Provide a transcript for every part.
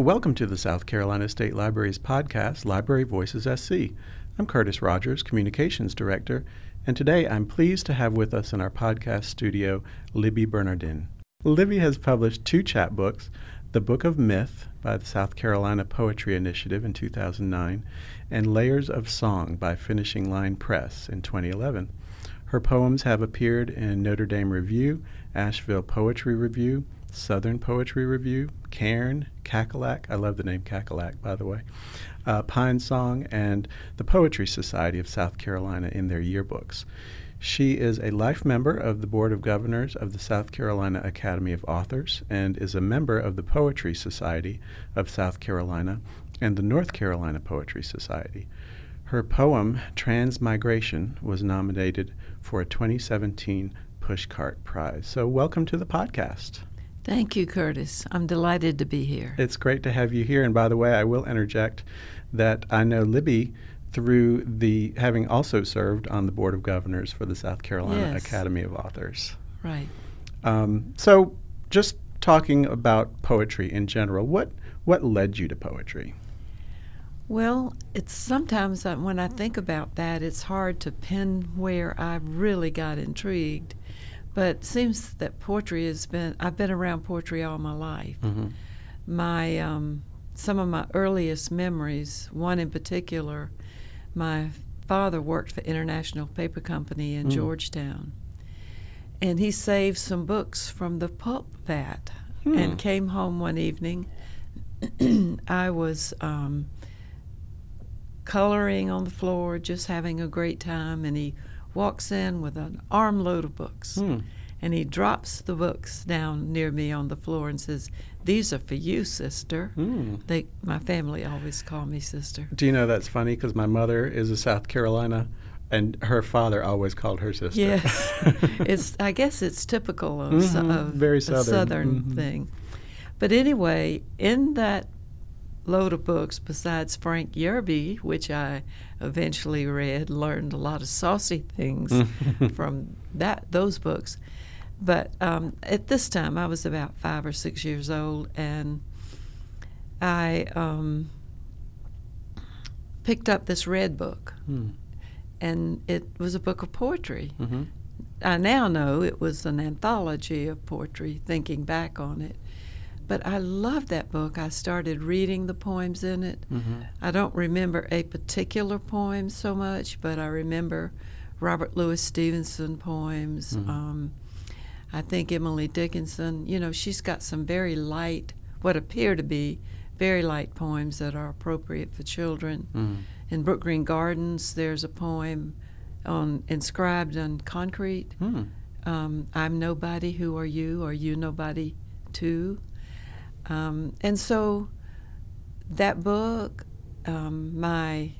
Welcome to the South Carolina State Library's podcast, Library Voices SC. I'm Curtis Rogers, Communications Director, and today I'm pleased to have with us in our podcast studio Libby Bernardin. Libby has published two chapbooks The Book of Myth by the South Carolina Poetry Initiative in 2009, and Layers of Song by Finishing Line Press in 2011. Her poems have appeared in Notre Dame Review, Asheville Poetry Review, Southern Poetry Review, Cairn, Kakalak. I love the name Kakalak, by the way. Uh, Pinesong, and the Poetry Society of South Carolina in their yearbooks. She is a life member of the Board of Governors of the South Carolina Academy of Authors and is a member of the Poetry Society of South Carolina and the North Carolina Poetry Society. Her poem, Transmigration, was nominated for a 2017 Pushcart Prize. So, welcome to the podcast. Thank you, Curtis. I'm delighted to be here. It's great to have you here. And by the way, I will interject that I know Libby through the having also served on the board of governors for the South Carolina Yes. Academy of Authors. Right. Um, so, just talking about poetry in general, what what led you to poetry? Well, it's sometimes when I think about that, it's hard to pin where I really got intrigued. But it seems that poetry has been, I've been around poetry all my life. Mm-hmm. My, um, some of my earliest memories, one in particular, my father worked for International Paper Company in Mm. Georgetown. And he saved some books from the pulp vat Hmm. and came home one evening. I was um, coloring on the floor, just having a great time, and he walks in with an armload of books. Hmm. And he drops the books down near me on the floor and says, These are for you, sister. Hmm. They, my family always call me sister. Do you know that's funny? Because my mother is a South Carolina, and her father always called her sister. Yes, it's. I guess it's typical of, Mhm, of very a Southern. southern Mhm. thing. But anyway, in that load of books, besides Frank Yerby, which I eventually read, learned a lot of saucy things from that those books. But um, at this time, I was about five or six years old, and I um, picked up this red book, Hmm. and it was a book of poetry. Mm-hmm. I now know it was an anthology of poetry, thinking back on it. But I love that book. I started reading the poems in it. Mm-hmm. I don't remember a particular poem so much, but I remember Robert Louis Stevenson poems. Mhm. Um, I think Emily Dickinson, you know, she's got some very light, what appear to be very light poems that are appropriate for children. Mm-hmm. In Brookgreen Gardens, there's a poem on inscribed on concrete. Hmm. Um, I'm nobody. Who are you? Are you nobody too? Um, and so that book, um, my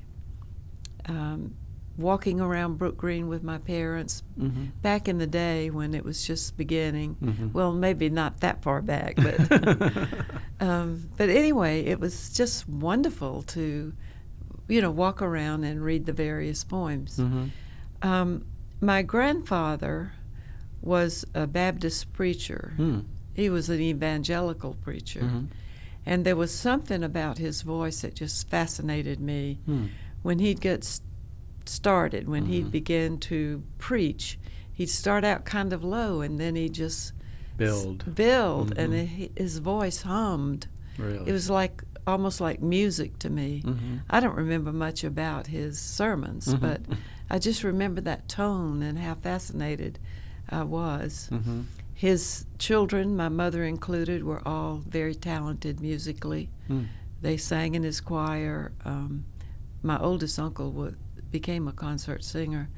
um, walking around Brookgreen with my parents Mm-hmm. back in the day when it was just beginning. Mhm. Well, maybe not that far back, but um, but anyway, it was just wonderful to, you know, walk around and read the various poems. Mm-hmm. Um, my grandfather was a Baptist preacher. Hmm. He was an evangelical preacher. Mm-hmm. And there was something about his voice that just fascinated me. Hmm. When he'd get started, when Mhm. he'd begin to preach, he'd start out kind of low and then he'd just s- Build. build, and it, his voice hummed. Really. It was like almost like music to me. Mm-hmm. I don't remember much about his sermons, Mhm. but I just remember that tone and how fascinated I was. Mm-hmm. His children, my mother included, were all very talented musically. Hmm. They sang in his choir. Um, my oldest uncle wa became a concert singer.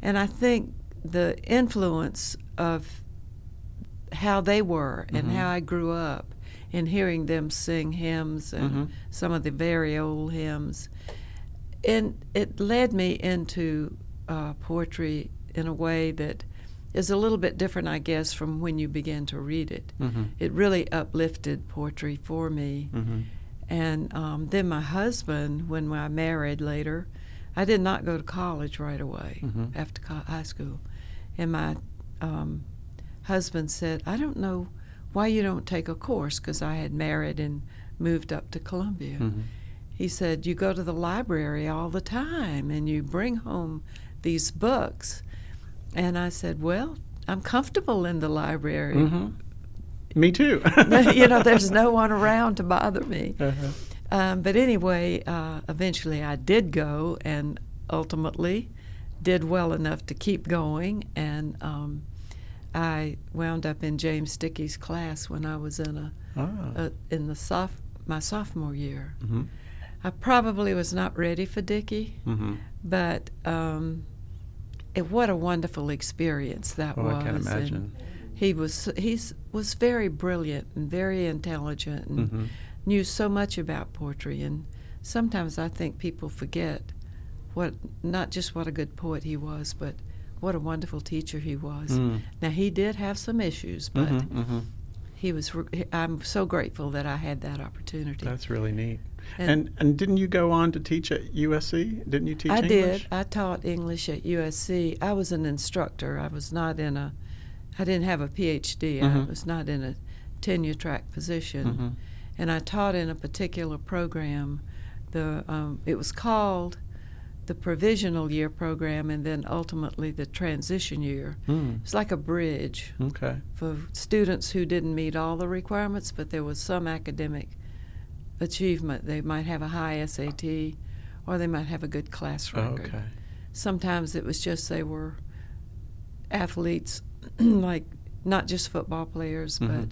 And I think the influence of how they were and Mhm. how I grew up in hearing them sing hymns and Mhm. some of the very old hymns. And it led me into uh, poetry in a way that is a little bit different, I guess, from when you begin to read it. Mm-hmm. It really uplifted poetry for me. Mm-hmm. And um, then my husband, when I married later, I did not go to college right away Mhm. after co- high school. And my um, husband said, I don't know why you don't take a course, because I had married and moved up to Columbia. Mhm. He said, You go to the library all the time and you bring home these books. And I said, Well, I'm comfortable in the library. Mhm. Me too. you know, there's no one around to bother me. Uh-huh. Um, but anyway, uh, eventually I did go and ultimately did well enough to keep going. And um, I wound up in James Dickey's class when I was in a, Ah. a in the soph- my sophomore year. Mhm. I probably was not ready for Dickey, Mhm. but um, it, what a wonderful experience that Oh, was. I can And imagine. he was he's was very brilliant and very intelligent and Mhm. knew so much about poetry. And sometimes I think people forget what not just what a good poet he was, but what a wonderful teacher he was. Mm. Now he did have some issues, but Mhm, mhm. he was. re- I'm so grateful that I had that opportunity. That's really neat. And- And and didn't you go on to teach at USC? Didn't you teach English? I English? did. I taught English at USC. I was an instructor. I was not in a. I didn't have a PhD. I Mhm. was not in a tenure track position, Mhm. and I taught in a particular program. The um, it was called the provisional year program, and then ultimately the transition year. Mm. It's like a bridge Okay. for students who didn't meet all the requirements, but there was some academic achievement. They might have a high SAT, or they might have a good class Oh, record. okay. Sometimes it was just they were athletes, like not just football players, Mhm.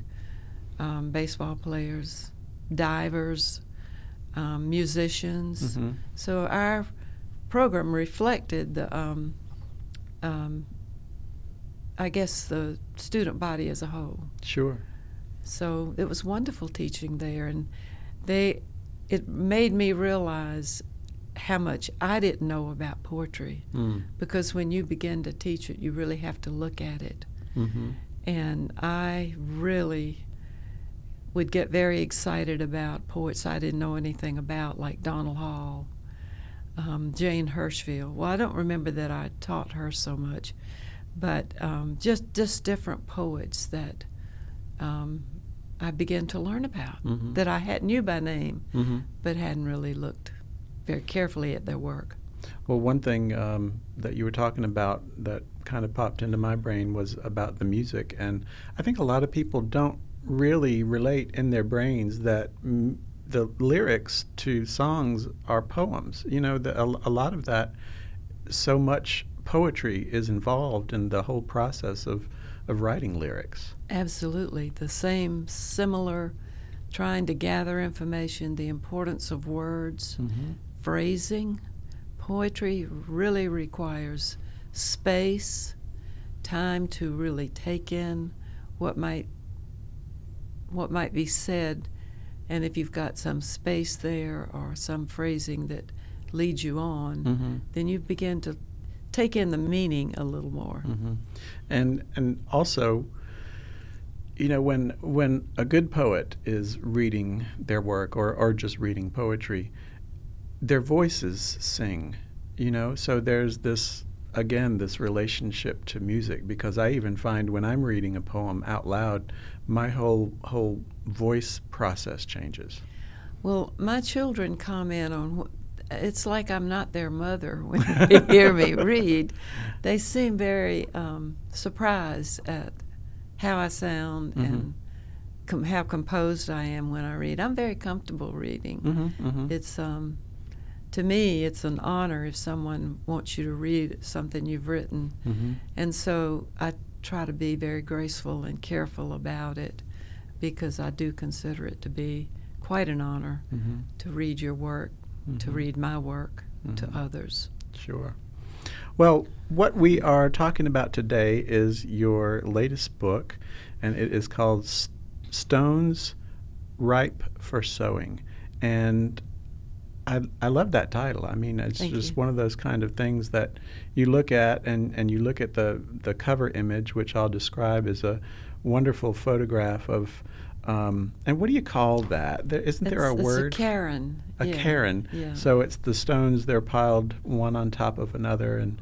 but um, baseball players, divers, um, musicians. Mhm. So our program reflected the, um, um, I guess, the student body as a whole. Sure. So it was wonderful teaching there, and they it made me realize how much I didn't know about poetry Mm. because when you begin to teach it, you really have to look at it. Mm-hmm. And I really would get very excited about poets I didn't know anything about, like Donald Hall, um, Jane Hirshfield. Well, I don't remember that I taught her so much, but um, just just different poets that um, I began to learn about Mhm. that I hadn't knew by name, Mm-hmm. but hadn't really looked very carefully at their work. Well, one thing um, that you were talking about that kind of popped into my brain was about the music, and I think a lot of people don't really relate in their brains that m- the lyrics to songs are poems. You know, the, a, a lot of that, so much poetry is involved in the whole process of, of writing lyrics. Absolutely. The same, similar, trying to gather information, the importance of words, Mm-hmm. phrasing. Poetry really requires space, time to really take in what might what might be said and if you've got some space there or some phrasing that leads you on, Mm-hmm. then you begin to take in the meaning a little more. hmm And and also, you know, when when a good poet is reading their work or or just reading poetry, their voices sing. You know, so there's this again this relationship to music because I even find when I'm reading a poem out loud, my whole whole voice process changes. Well, my children comment on it's like I'm not their mother when they hear me read. They seem very um, surprised at how I sound Mhm. and com- how composed I am when I read. I'm very comfortable reading. Mm-hmm, mm-hmm. It's um, to me, it's an honor if someone wants you to read something you've written, mm-hmm. and so I try to be very graceful and careful about it because I do consider it to be quite an honor Mm-hmm. to read your work, to Mhm. read my work to others. Sure. Well, what we are talking about today is your latest book, and it is called S- Stones Ripe for Sowing. And I, I love that title. I mean, it's Thank just you. one of those kind of things that you look at and, and you look at the, the cover image, which I'll describe as a wonderful photograph of, um, and what do you call that? There, isn't there a It's- word? It's a Karen. a yeah. cairn. Yeah. So it's the stones they're piled one on top of another, and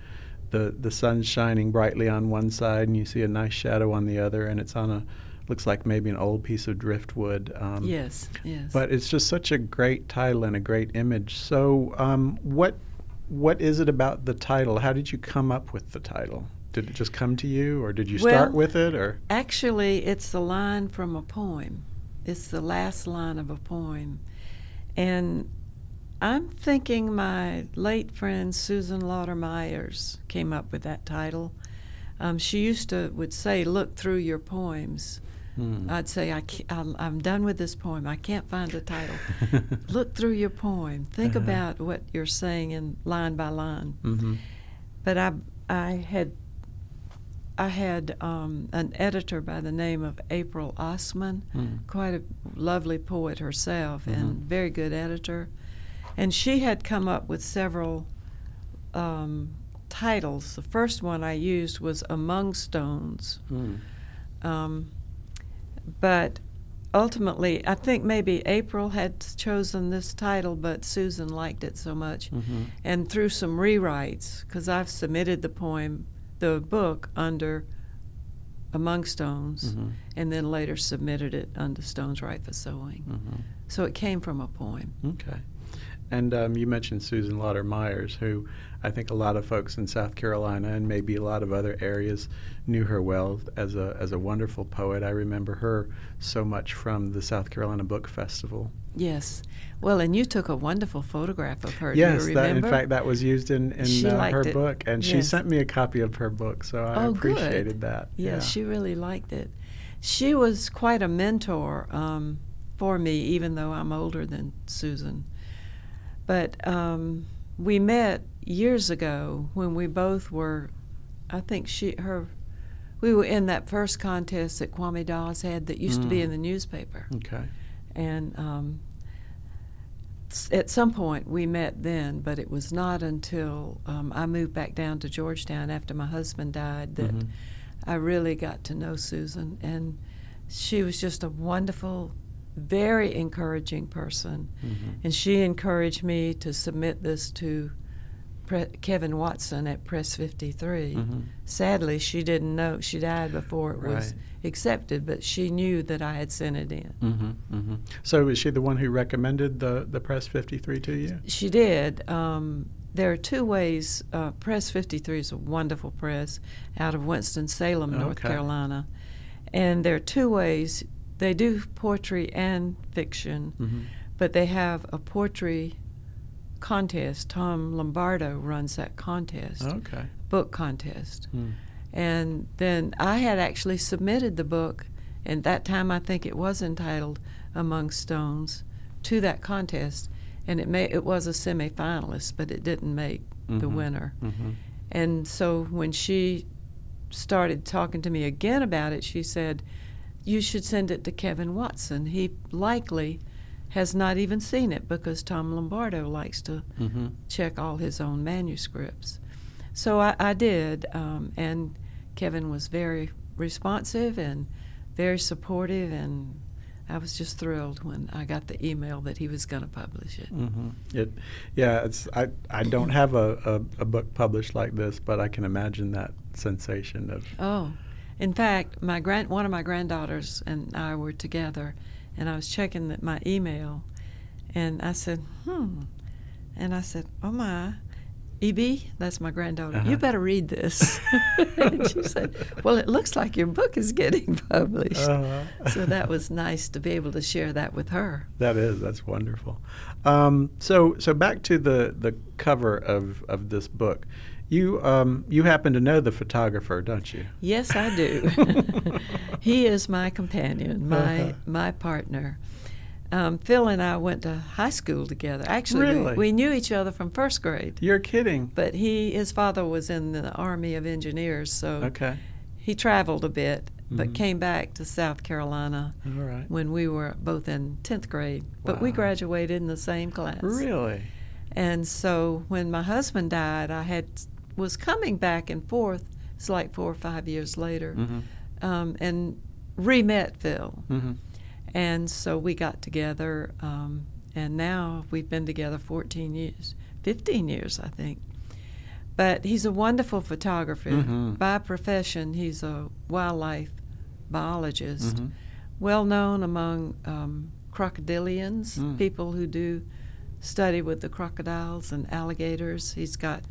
the the sun's shining brightly on one side, and you see a nice shadow on the other, and it's on a looks like maybe an old piece of driftwood. Um, yes, yes. But it's just such a great title and a great image. So, um, what what is it about the title? How did you come up with the title? Did it just come to you, or did you well, start with it, or actually, it's a line from a poem. It's the last line of a poem, and I'm thinking my late friend Susan Laughter Meyers came up with that title. Um, she used to would say, "Look through your poems." Hmm. I'd say, I am done with this poem. I can't find a title. Look through your poem. Think uh-huh. about what you're saying in line by line. Mm-hmm. But I, I had, I had um, an editor by the name of April Ossmann, mm. quite a lovely poet herself, mm-hmm. and very good editor. And she had come up with several um, titles. The first one I used was Among Stones. Mm. Um, but ultimately, I think maybe April had chosen this title, but Susan liked it so much. Mm-hmm. And through some rewrites, because I've submitted the poem, the book, under Among Stones, mm-hmm. and then later submitted it under Stones Ripe for Sowing. Mm-hmm. So it came from a poem. Okay. And um, you mentioned Susan Laughter Meyers, who I think a lot of folks in South Carolina and maybe a lot of other areas knew her well as a as a wonderful poet. I remember her so much from the South Carolina Book Festival. Yes. Well, and you took a wonderful photograph of her. Yes, that, in fact, that was used in, in uh, her it. book, and yes. she sent me a copy of her book, so I oh, appreciated good. that. Yes, yeah, she really liked it. She was quite a mentor um, for me, even though I'm older than Susan. But um, we met years ago when we both were, I think she, her, we were in that first contest that Kwame Dawes had that used mm. to be mm. in the newspaper. Okay. And um, at some point we met then, but it was not until um, I moved back down to Georgetown after my husband died that mm-hmm. I really got to know Susan. And she was just a wonderful very encouraging person. Mm-hmm. And she encouraged me to submit this to Pre- Kevin Watson at Press 53. Mm-hmm. Sadly, she didn't know. She died before it right. was accepted, but she knew that I had sent it in. Mm-hmm. mm-hmm. So, was she the one who recommended the, the Press 53 to you? She did. Um, there are two ways. Uh, press 53 is a wonderful press out of Winston-Salem, North okay. Carolina. And there are two ways they do poetry and fiction, mm-hmm. but they have a poetry contest. Tom Lombardo runs that contest. Okay. Book contest. Mm. And then I had actually submitted the book, and that time I think it was entitled Among Stones, to that contest, and it may it was a semifinalist, but it didn't make mm-hmm. the winner. Mm-hmm. And so when she started talking to me again about it, she said, you should send it to Kevin Watson. He likely has not even seen it because Tom Lombardo likes to mm-hmm. check all his own manuscripts. So I, I did, um, and Kevin was very responsive and very supportive, and I was just thrilled when I got the email that he was going to publish it. Mm-hmm. It, yeah, it's I I don't have a, a, a book published like this, but I can imagine that sensation of oh in fact, my grand one of my granddaughters and I were together, and I was checking the, my email, and I said, "Hmm," and I said, "Oh my." E.B., that's my granddaughter. Uh-huh. You better read this. and she said, "Well, it looks like your book is getting published." Uh-huh. so that was nice to be able to share that with her. That is, that's wonderful. Um, so, so back to the the cover of of this book. You um, you happen to know the photographer, don't you? Yes, I do. he is my companion, my uh-huh. my partner. Um, Phil and I went to high school together. Actually, really? we, we, knew each other from first grade. You're kidding. But he, his father was in the Army of Engineers, so okay. he traveled a bit, but mm-hmm. came back to South Carolina when we were both in tenth grade. Wow. But we graduated in the same class. Really. And so when my husband died, I had was coming back and forth. It's like four or five years later, mm-hmm. um, and re met Phil. Mm-hmm. And so we got together, um, and now we've been together 14 years, 15 years, I think. But he's a wonderful photographer. Mm-hmm. By profession, he's a wildlife biologist, Mhm. well known among um, crocodilians, Mm. people who do study with the crocodiles and alligators. He's got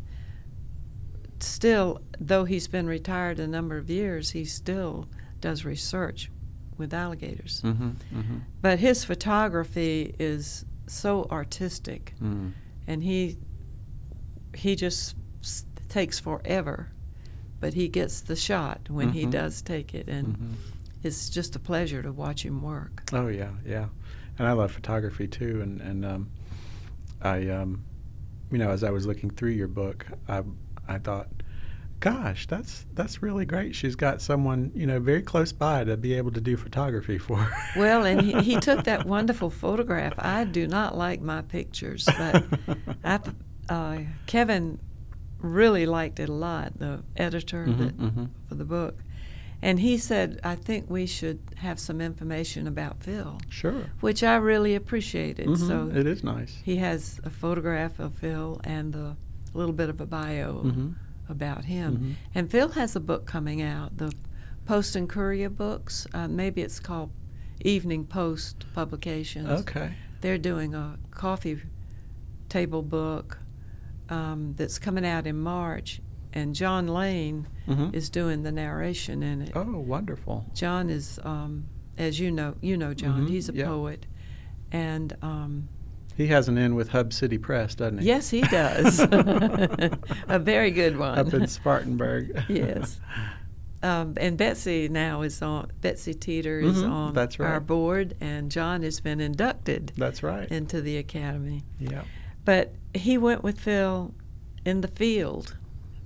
still, though he's been retired a number of years, he still does research with alligators. Mhm. Mhm. But his photography is so artistic, Mm. and he he just s- takes forever, but he gets the shot when he Mhm. does take it, and Mhm. it's just a pleasure to watch him work. Oh yeah, yeah, and I love photography too. And and um, I, um, you know, as I was looking through your book, I I thought, gosh, that's that's really great. She's got someone you know very close by to be able to do photography for. Well, and he, he took that wonderful photograph. I do not like my pictures, but I, uh, Kevin really liked it a lot. The editor Mhm, that, mhm. for the book, and he said, "I think we should have some information about Phil," Sure. which I really appreciated. Mhm, So it is nice. he has a photograph of Phil and a little bit of a bio Mhm. about him. Mhm. And Phil has a book coming out, the Post and Courier books. Uh, maybe it's called Evening Post Publications. Okay. They're doing a coffee table book um, that's coming out in March, and John Lane Mhm. is doing the narration in it. Oh, wonderful. John is, um, as you know, you know John. Mhm, He's a yeah. poet, and um, He has an in with Hub City Press, doesn't he? yes, he does. a very good one. Up in Spartanburg. yes. Um, and Betsy now is on. Betsy Teter is Mhm, on that's right. our board, and John has been inducted That's right. into the academy. yeah. But he went with Phil in the field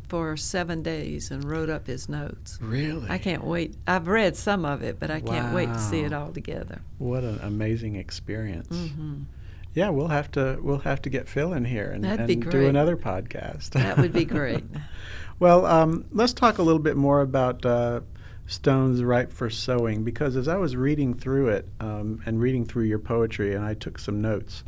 for seven days and wrote up his notes. Really? I can't wait. I've read some of it, but I can't wait to see it all together. What an amazing experience. hmm Yeah, we'll have to we'll have to get Phil in here and, and do another podcast. That would be great. well, um, let's talk a little bit more about uh, Stones Ripe for Sowing because as I was reading through it um, and reading through your poetry, and I took some notes.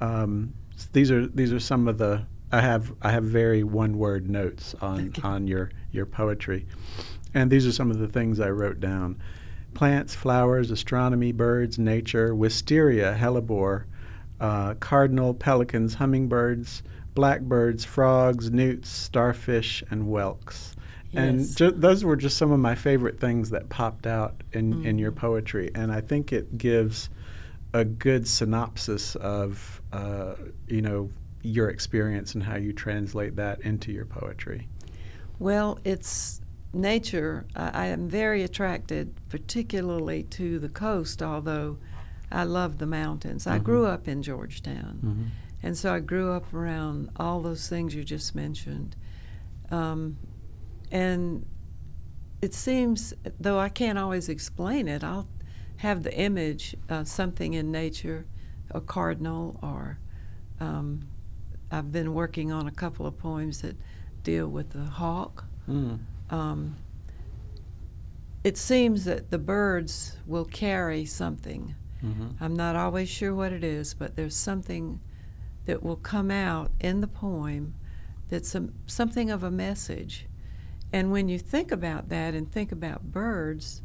Um, these are these are some of the I have I have very one word notes on on your your poetry, and these are some of the things I wrote down: plants, flowers, astronomy, birds, nature, wisteria, hellebore, uh, cardinal, pelicans, hummingbirds, blackbirds, frogs, newts, starfish, and whelks. And Yes. ju- those were just some of my favorite things that popped out in, in your Mhm. poetry. And I think it gives a good synopsis of, uh, you know, your experience and how you translate that into your poetry. Well, it's nature. I, I am very attracted, particularly to the coast, although I love the mountains. I Mhm. grew up in Georgetown, Mm-hmm. and so I grew up around all those things you just mentioned. Um, and it seems, though I can't always explain it, I'll have the image of something in nature, a cardinal, or um, I've been working on a couple of poems that deal with the hawk. Mm. Um, it seems that the birds will carry something. Mm-hmm. I'm not always sure what it is, but there's something that will come out in the poem that's a, something of a message. And when you think about that and think about birds,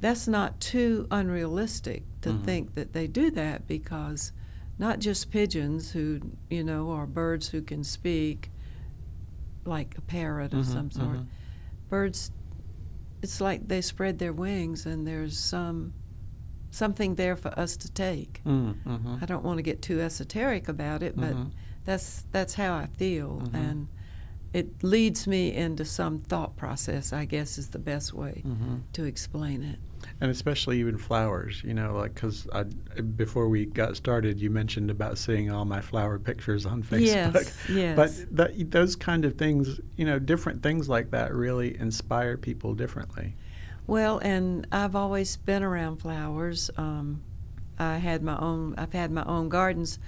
that's not too unrealistic to Mhm. think that they do that because not just pigeons who, you know, are birds who can speak like a parrot of Mhm, some sort. mhm. Birds, it's like they spread their wings and there's some something there for us to take. Mm-hmm. I don't want to get too esoteric about it, but Mhm. that's that's how I feel, Mhm. and it leads me into some thought process. I guess is the best way Mm-hmm. to explain it. And especially even flowers, you know, like because before we got started, you mentioned about seeing all my flower pictures on Facebook. Yes, yes. But that, those kind of things, you know, different things like that really inspire people differently. Well, and I've always been around flowers. Um, I had my own. I've had my own gardens.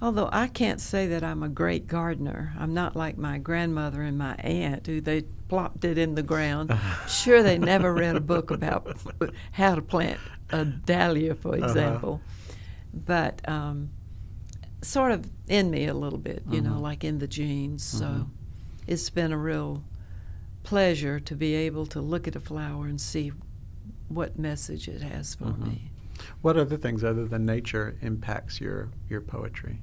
Although I can't say that I'm a great gardener. I'm not like my grandmother and my aunt, who they plopped it in the ground. sure, they never read a book about how to plant a dahlia, for Uh-huh. example. But um, sort of in me a little bit, you know, Mhm. like in the genes. So Mhm. it's been a real pleasure to be able to look at a flower and see what message it has for Mhm. me. What other things other than nature impacts your, your poetry?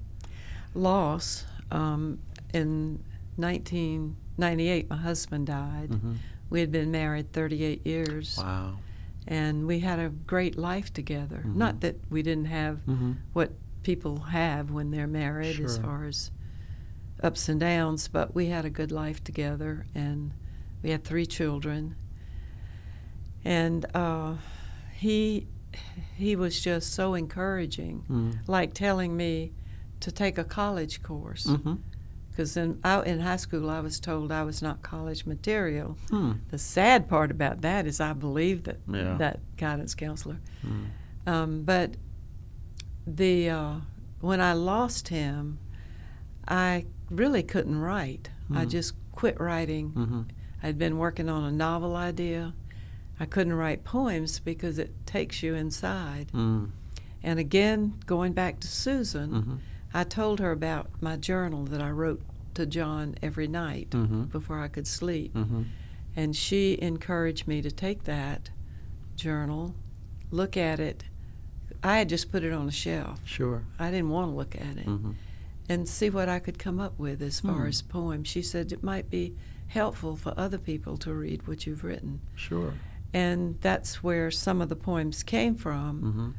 Loss. Um, in 1998, my husband died. Mhm. We had been married 38 years, Wow. and we had a great life together. Mhm. Not that we didn't have Mm-hmm. what people have when they're married as far as ups and downs, but we had a good life together, and we had three children. And uh, he he was just so encouraging, Mm. like telling me to take a college course. Mm-hmm. Because in, I, in high school, I was told I was not college material. Hmm. The sad part about that is I believed that Yeah. that guidance counselor. Mm. Um, but the uh, when I lost him, I really couldn't write. I Mm. just quit writing. Mm-hmm. I'd been working on a novel idea. I couldn't write poems because it takes you inside. Mm. And again, going back to Susan, Mm-hmm. I told her about my journal that I wrote to John every night Mm-hmm. before I could sleep. Mm-hmm. And she encouraged me to take that journal, look at it. I had just put it on a shelf. Sure. I didn't want to look at it. Mm-hmm. And see what I could come up with as far Hmm. as poems. She said it might be helpful for other people to read what you've written. Sure. And that's where some of the poems came from Mm-hmm.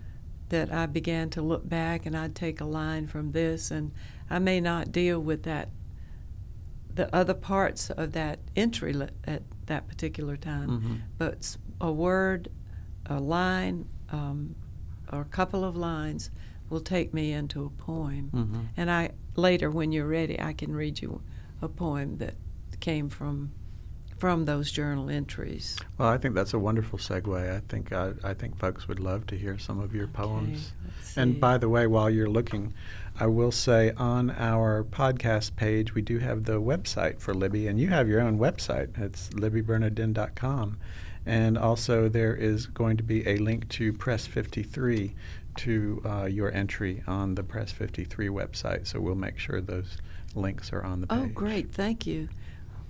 that I began to look back and I'd take a line from this and I may not deal with that the other parts of that entry li- at that particular time Mm-hmm. but a word a line um, or a couple of lines will take me into a poem Mm-hmm. and I later when you're ready I can read you a poem that came from from those journal entries Well, I think that's a wonderful segue. I think I, I think folks would love to hear some of your poems. Okay, let's And by the way, while you're looking, I will say on our podcast page we do have the website for Libby, and you have your own website. It's libbybernardin.com, and also there is going to be a link to Press 53 to uh, your entry on the Press 53 website. So we'll make sure those links are on the page. Oh, great. Thank you.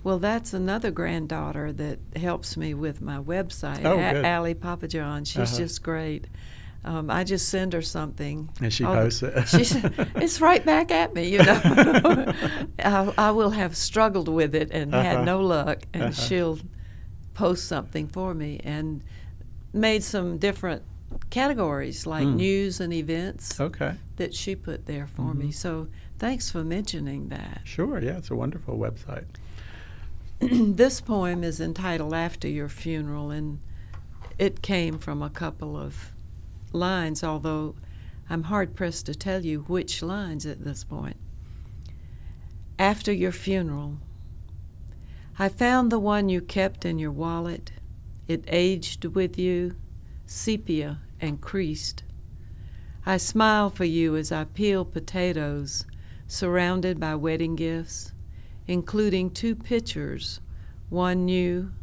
Well, that's another granddaughter that helps me with my website, Oh, A- good. Allie Papa John. She's Uh-huh. just great. Um, I just send her something. And she posts it. she's, it's right back at me, you know. I, I will have struggled with it and Uh-huh. had no luck, and Uh-huh. she'll post something for me and made some different categories like Hmm. news and events Okay. that she put there for me. Mhm. So thanks for mentioning that. Sure. Yeah, it's a wonderful website. this poem is entitled After Your Funeral, and it came from a couple of lines, although I'm hard pressed to tell you which lines at this point. After your funeral, I found the one you kept in your wallet. It aged with you, sepia and creased. I smile for you as I peel potatoes, surrounded by wedding gifts including two pictures, one new,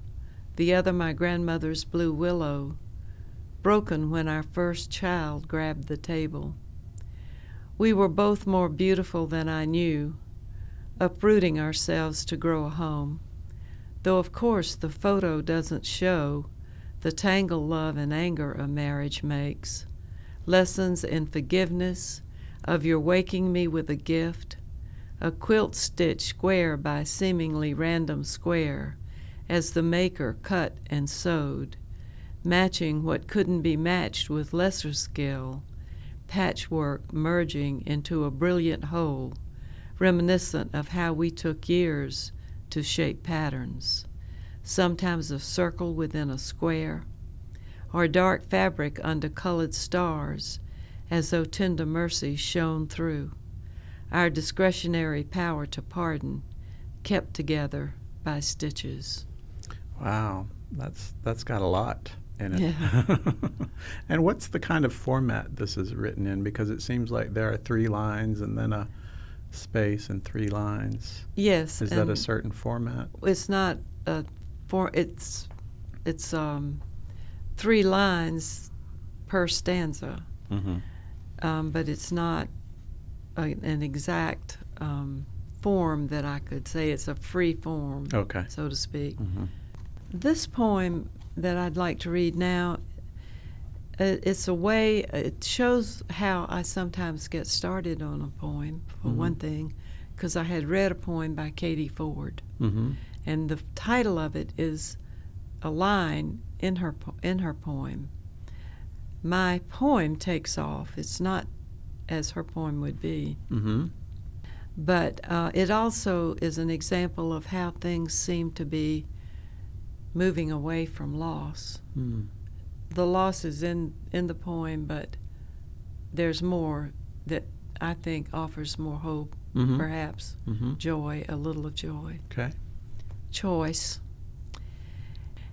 the other my grandmother's blue willow, broken when our first child grabbed the table. We were both more beautiful than I knew, uprooting ourselves to grow a home, though of course the photo doesn't show the tangled love and anger a marriage makes, lessons in forgiveness, of your waking me with a gift, a quilt stitched square by seemingly random square, as the maker cut and sewed, matching what couldn't be matched with lesser skill, patchwork merging into a brilliant whole, reminiscent of how we took years to shape patterns, sometimes a circle within a square, or dark fabric under colored stars, as though tender mercy shone through our discretionary power to pardon, kept together by stitches. Wow, that's that's got a lot in it. Yeah. and what's the kind of format this is written in? Because it seems like there are three lines and then a space and three lines. Yes. Is that a certain format? It's not a for it's it's um three lines per stanza, Mm-hmm. um, but it's not a, an exact um, form that I could say it's a free form, Okay. so to speak. Mm-hmm. This poem that I'd like to read now uh, it's a way, it shows how I sometimes get started on a poem, for Mhm. one thing, because I had read a poem by Katie Ford. Mm-hmm. And the title of it is a line in her, po- in her poem. My poem takes off. It's not as her poem would be. Mm-hmm. But uh, it also is an example of how things seem to be moving away from loss. Mm. The loss is in, in the poem, but there's more that I think offers more hope, Mhm. perhaps Mm-hmm. joy, a little of joy. Okay. Choice.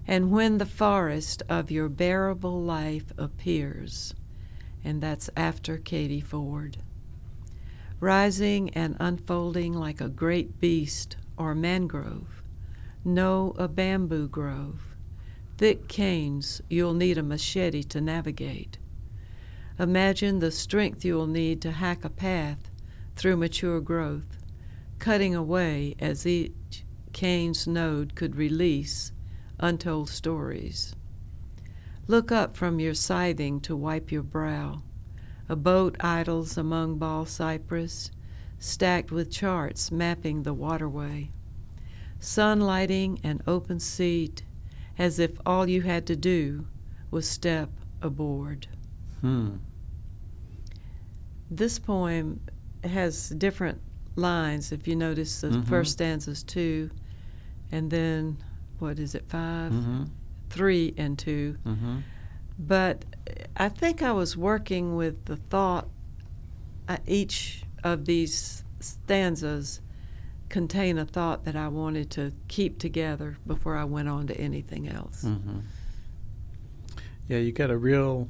And when the forest of your bearable life appears, and that's after Katie Ford, rising and unfolding like a great beast or mangrove, no, a bamboo grove, thick canes you'll need a machete to navigate. Imagine the strength you'll need to hack a path through mature growth, cutting away as each cane's node could release untold stories. Look up from your scything to wipe your brow. A boat idles among bald cypress, stacked with charts mapping the waterway. Sun lighting an open seat, as if all you had to do was step aboard. Hmm. This poem has different lines. If you notice, the Mhm. first stanza's two, and then what is it, 5 Mm-hmm. Three and two. Mm-hmm. But I think I was working with the thought. Uh, each of these stanzas contain a thought that I wanted to keep together before I went on to anything else. Mm-hmm. Yeah, you get a real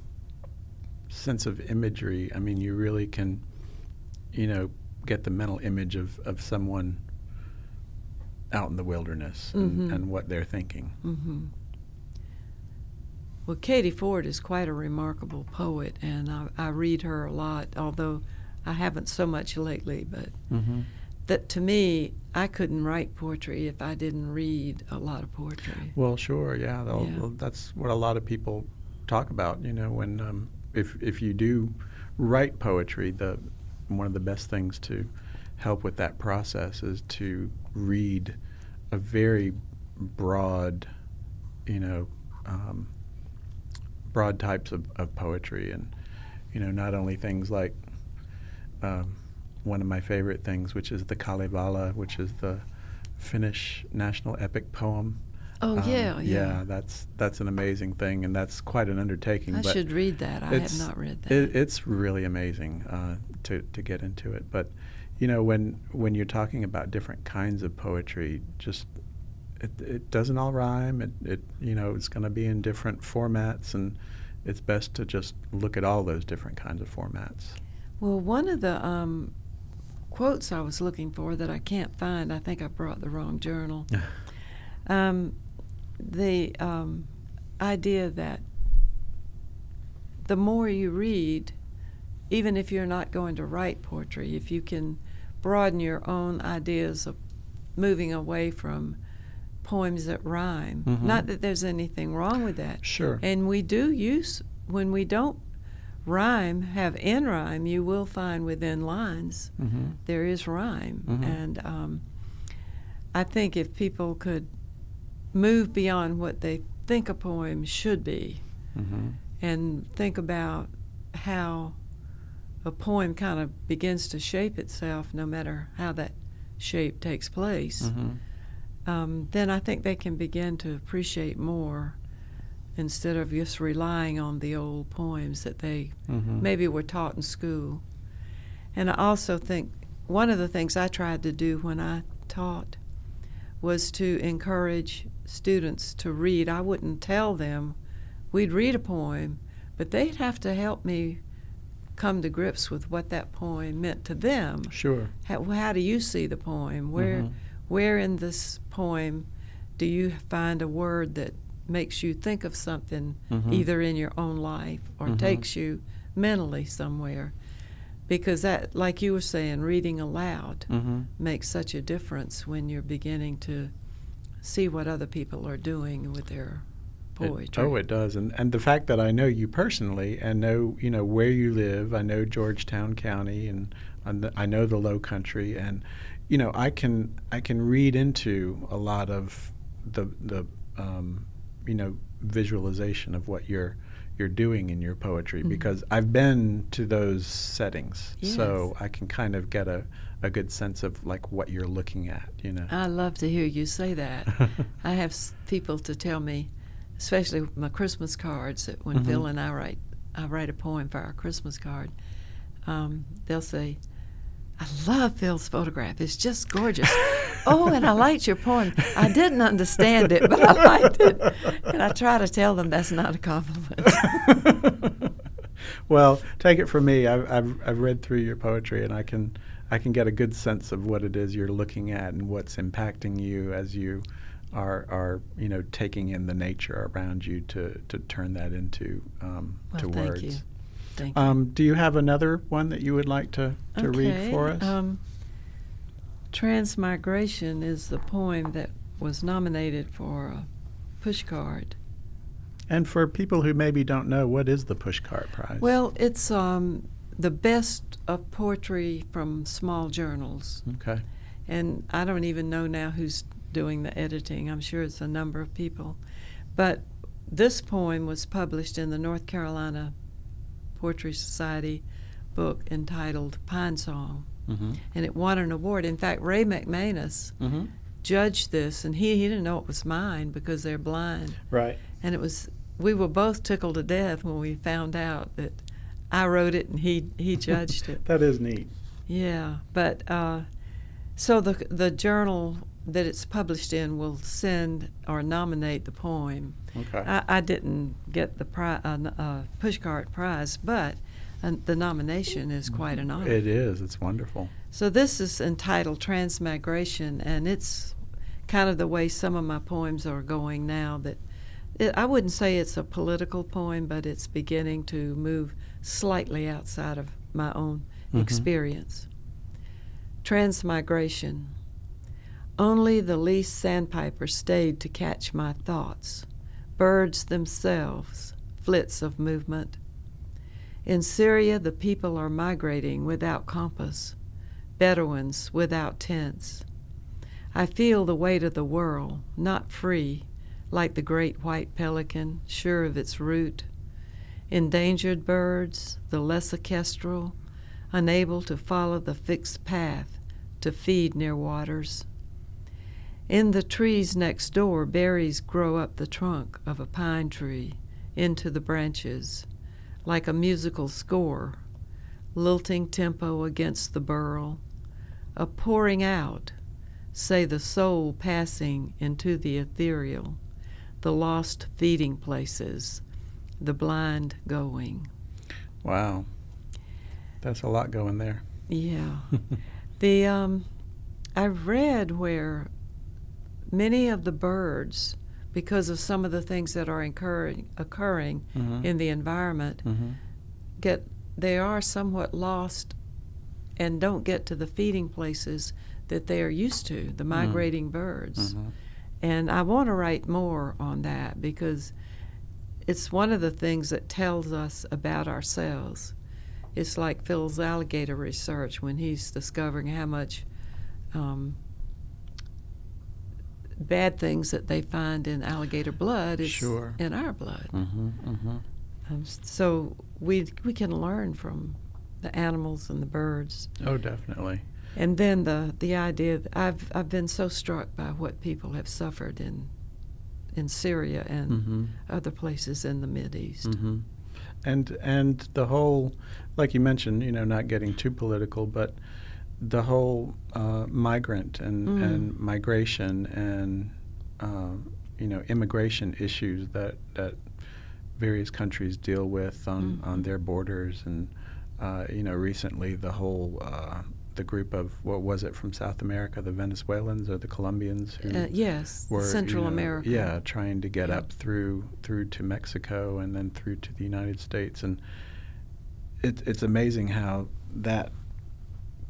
sense of imagery. I mean, you really can, you know, get the mental image of, of someone out in the wilderness and, Mhm. and what they're thinking. hmm Well, Katie Ford is quite a remarkable poet, and I, I read her a lot, although I haven't so much lately. But Mm-hmm. that to me, I couldn't write poetry if I didn't read a lot of poetry. Well, sure, yeah, Yeah. that's what a lot of people talk about. You know, when um, if if you do write poetry, the one of the best things to help with that process is to read a very broad, you know, um, broad types of, of poetry, and you know, not only things like um, one of my favorite things, which is the Kalevala, which is the Finnish national epic poem. Oh Um, yeah, yeah. that's that's an amazing thing, and that's quite an undertaking. I should read that. I have not read that. It, it's really amazing uh, to to get into it. But you know, when when you're talking about different kinds of poetry, just it, it doesn't all rhyme. It, it you know it's going to be in different formats, and it's best to just look at all those different kinds of formats. well, one of the um, quotes I was looking for that I can't find. I think I brought the wrong journal. um, the um, idea that the more you read, even if you're not going to write poetry, if you can broaden your own ideas of moving away from poems that rhyme, Mhm. not that there's anything wrong with that. Sure. And we do use, when we don't rhyme, have in rhyme, you will find within lines mm-hmm. there is rhyme. Mhm. And um, I think if people could move beyond what they think a poem should be Mm-hmm. and think about how a poem kind of begins to shape itself no matter how that shape takes place, Mm-hmm. Um, then I think they can begin to appreciate more instead of just relying on the old poems that they Mm-hmm. maybe were taught in school. And I also think one of the things I tried to do when I taught was to encourage students to read. I wouldn't tell them we'd read a poem, but they'd have to help me come to grips with what that poem meant to them. Sure. How, how do you see the poem? Where, Mhm. where in this poem do you find a word that makes you think of something Mhm. either in your own life or Mhm. takes you mentally somewhere? Because that, like you were saying, reading aloud Mm-hmm. makes such a difference when you're beginning to see what other people are doing with their poetry. It, oh, it does, and and the fact that I know you personally and know you know where you live. I know Georgetown County, and, and I know the Low Country, and you know I can I can read into a lot of the the um, you know visualization of what you're you're doing in your poetry Mhm. because I've been to those settings, so I can kind of get a, a good sense of like what you're looking at, you know. I love to hear you say that. I have s- people to tell me, especially with my Christmas cards, that when Mhm. Phil and I write, I write a poem for our Christmas card. Um, they'll say, "I love Phil's photograph. It's just gorgeous." oh, and I liked your poem. I didn't understand it, but I liked it. And I try to tell them that's not a compliment. well, take it from me. I've, I've I've read through your poetry, and I can I can get a good sense of what it is you're looking at and what's impacting you as you are are you know taking in the nature around you to to turn that into um, well, to thank words. you. Thank you. Um, do you have another one that you would like to, to read for us? Um, Transmigration is the poem that was nominated for a Pushcart. and for people who maybe don't know, what is the Pushcart Prize? Well, it's um, the best of poetry from small journals. okay. And I don't even know now who's doing the editing. I'm sure it's a number of people. But this poem was published in the North Carolina Poetry Society book entitled Pinesong. Mm-hmm. And it won an award. In fact, Ray McManus Mm-hmm. judged this, and he, he didn't know it was mine because they're blind. Right. And it was we were both tickled to death when we found out that I wrote it and he he judged it. that is neat. Yeah, but uh, so the the journal that it's published in will send or nominate the poem. Okay. I, I didn't get the pri- uh, uh, pushcart prize, but uh, the nomination is quite an honor. It is. It's wonderful. So this is entitled Transmigration, and it's kind of the way some of my poems are going now. That it, I wouldn't say it's a political poem, but it's beginning to move slightly outside of my own Mhm. experience. Transmigration. Only the least sandpiper stayed to catch my thoughts, birds themselves, flits of movement. In Syria, the people are migrating without compass, Bedouins without tents. I feel the weight of the world, not free, like the great white pelican, sure of its route. Endangered birds, the less kestrel, unable to follow the fixed path to feed near waters. In the trees next door, berries grow up the trunk of a pine tree into the branches, like a musical score, lilting tempo against the burl, a pouring out, say the soul passing into the ethereal, the lost feeding places, the blind going. Wow. That's a lot going there. Yeah. the um, I've read where many of the birds, because of some of the things that are occurring occurring Mhm. in the environment, Mm-hmm. get they are somewhat lost and don't get to the feeding places that they are used to, the migrating birds. Mhm. And I want to write more on that because it's one of the things that tells us about ourselves. It's like Phil's alligator research when he's discovering how much um, bad things that they find in alligator blood is Sure. in our blood. Mm-hmm. Mm-hmm. Um, so we we can learn from the animals and the birds. Oh, definitely. And then the the idea that I've I've been so struck by what people have suffered in in Syria and Mm-hmm. other places in the Mid East. Mm-hmm. And and the whole, like you mentioned, you know, not getting too political, but the whole uh, migrant and, Mm. and migration and uh, you know immigration issues that that various countries deal with on, Mhm. on their borders and uh, you know recently the whole uh, the group of what was it from South America the Venezuelans or the Colombians who Uh, yes, were Central you know, America. Yeah, trying to get Yeah. up through through to Mexico and then through to the United States, and it, it's amazing how that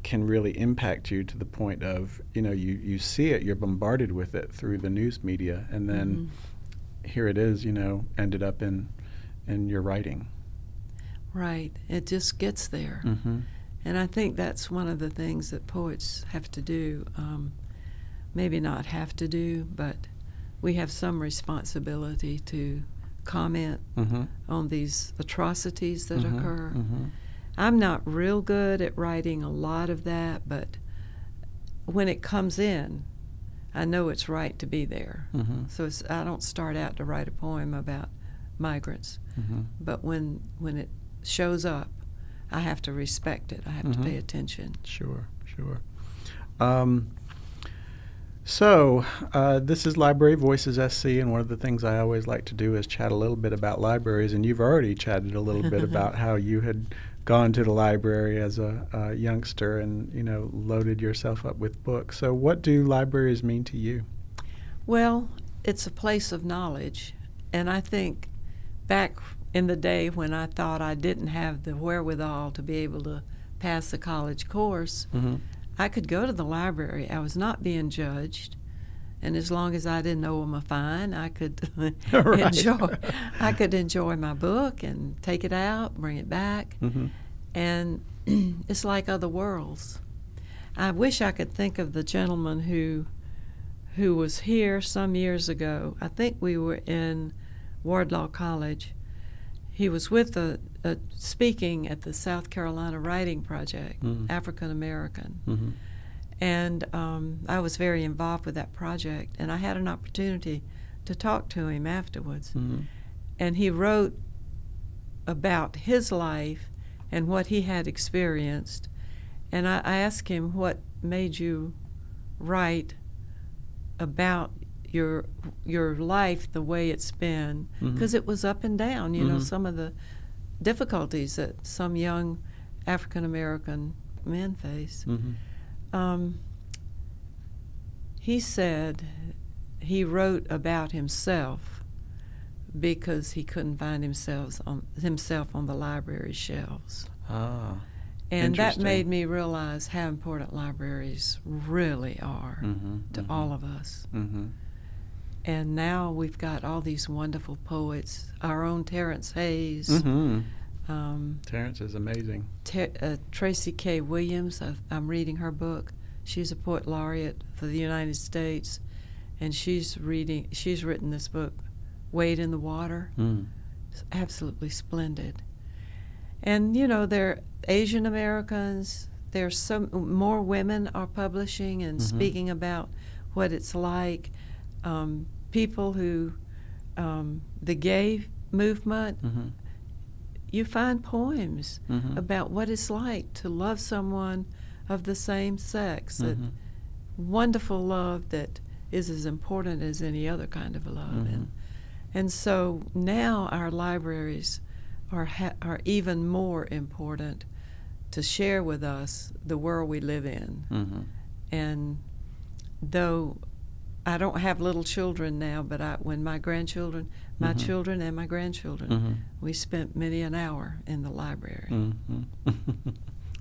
can really impact you to the point of you know you you see it, you're bombarded with it through the news media, and then Mhm. here it is, you know, ended up in in your writing. Right. It just gets there. Mm-hmm. And I think that's one of the things that poets have to do. Um, maybe not have to do, but we have some responsibility to comment Mm-hmm. on these atrocities that Mhm, occur. I'm not real good at writing a lot of that, but when it comes in, I know it's right to be there. Mhm. So it's, I don't start out to write a poem about migrants, Mhm. but when when it shows up, I have to respect it. I have to Mhm. pay attention. Sure, sure. Um, so, uh, this is Library Voices SC, and one of the things I always like to do is chat a little bit about libraries. And you've already chatted a little bit about how you had gone to the library as a, a youngster and you know loaded yourself up with books. So, what do libraries mean to you? Well, it's a place of knowledge, and I think back in the day when I thought I didn't have the wherewithal to be able to pass a college course, Mm-hmm. I could go to the library. I was not being judged, and as long as I didn't owe them a fine, I could Right. enjoy. I could enjoy my book and take it out, bring it back, Mm-hmm. and it's like other worlds. I wish I could think of the gentleman who who was here some years ago. I think we were in Wardlaw College. He was with a, a speaking at the South Carolina Writing Project, Mm. African American, Mm-hmm. And um, I was very involved with that project. And I had an opportunity to talk to him afterwards, Mm-hmm. and he wrote about his life and what he had experienced. And I, I asked him what made you write about your your life the way it's been because it was up and down. You know Mhm. some of the difficulties that some young African American men face. Mm-hmm. Um, he said he wrote about himself because he couldn't find himself on himself on the library shelves. Ah. And that made me realize how important libraries really are Mm-hmm. to all of us. Mm-hmm. And now we've got all these wonderful poets. Our own Terrence Hayes, Mm-hmm. Um, Terrence is amazing. Ter- uh, Tracy K. Williams. i I'm reading her book. She's a poet laureate for the United States, and she's reading. She's written this book, "Wade in the Water." Mm. It's absolutely splendid. And you know, there are Asian Americans. There's some more women are publishing and Mhm. speaking about what it's like. Um, people who, um, the gay movement. Mm-hmm. You find poems Mhm. about what it's like to love someone of the same sex. That Mhm. wonderful love that is as important as any other kind of love. Mhm. And and so now our libraries are ha- are even more important to share with us the world we live in. Mm-hmm. And though I don't have little children now, but I, when my grandchildren, my Mhm. children and my grandchildren, Mhm. we spent many an hour in the library. Mm-hmm.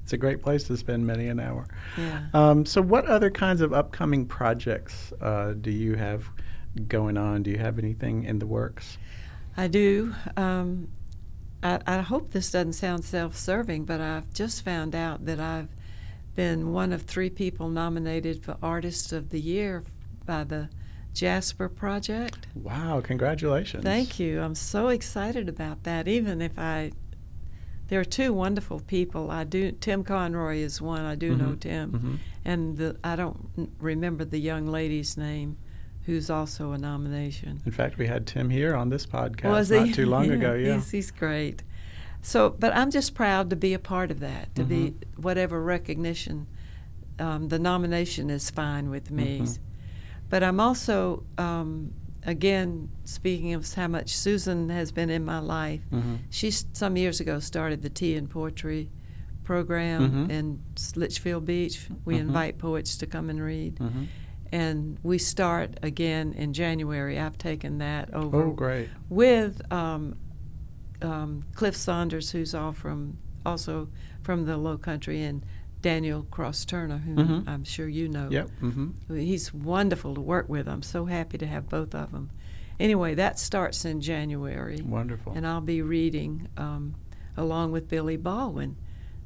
it's a great place to spend many an hour. Yeah. Um, so, what other kinds of upcoming projects uh, do you have going on? Do you have anything in the works? I do. Um, I, I hope this doesn't sound self serving, but I've just found out that I've been one of three people nominated for Artist of the Year by the Jasper Project. Wow! Congratulations. Thank you. I'm so excited about that. Even if I, there are two wonderful people. I do. Tim Conroy is one. I do know Mhm. Tim, Mhm. and the, I don't remember the young lady's name, who's also a nomination. In fact, we had Tim here on this podcast not too long ago. Yeah. he's, he's great. So, but I'm just proud to be a part of that. To be Mm-hmm. whatever recognition, um, the nomination is fine with me. Mhm. But I'm also, um, again, speaking of how much Susan has been in my life. Mhm. She some years ago started the Tea and Poetry program Mhm. in Litchfield Beach. We Mhm. invite poets to come and read. Mhm. And we start again in January. I've taken that over Oh, great. with um, um, Cliff Saunders, who's all from also from the Low Country, and Daniel Cross Turner, who Mhm. I'm sure you know. Yep. Mm-hmm. He's wonderful to work with. I'm so happy to have both of them. anyway, that starts in January. Wonderful. And I'll be reading um, along with Billy Baldwin,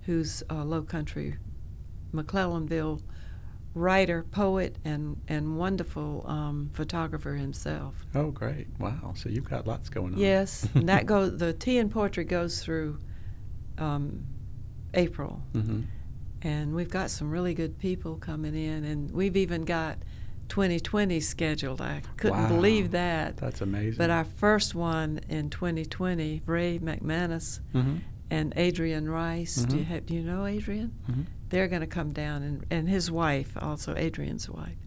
who's a Low Country McClellanville writer, poet, and, and wonderful um, photographer himself. Oh, great! Wow. So you've got lots going on. Yes, and that goes. The tea and poetry goes through um, April, hmm and we've got some really good people coming in, and we've even got 2020 scheduled. I couldn't Wow. believe that. That's amazing. But our first one in 2020, Ray McManus hmm and Adrian Rice. Do, you Mhm. have, do you know Adrian? hmm They're going to come down, and, and his wife, also Adrian's wife.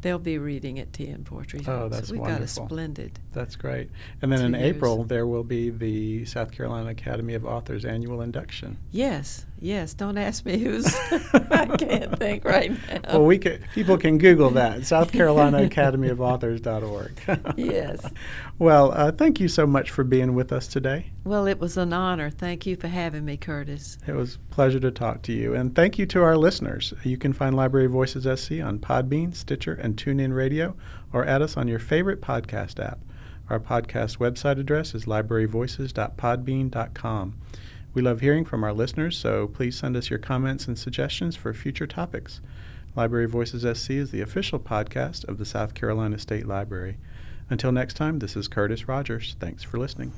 They'll be reading at Tea and Poetry. Oh, that's so we've wonderful. got a splendid. That's great. And then in years. April, there will be the South Carolina Academy of Authors annual induction. Yes, yes. Don't ask me who's. I can't think right now. Well, we can, people can Google that, South Carolina Academy of Authors.org. Yes. Well, uh, thank you so much for being with us today. Well, it was an honor. Thank you for having me, Curtis. It was a pleasure to talk to you. And thank you to our listeners. You can find Library Voices SC on Podbean, Stitcher, and TuneIn Radio, or add us on your favorite podcast app. Our podcast website address is libraryvoices.podbean.com. We love hearing from our listeners, so please send us your comments and suggestions for future topics. Library Voices SC is the official podcast of the South Carolina State Library. Until next time, this is Curtis Rogers. Thanks for listening.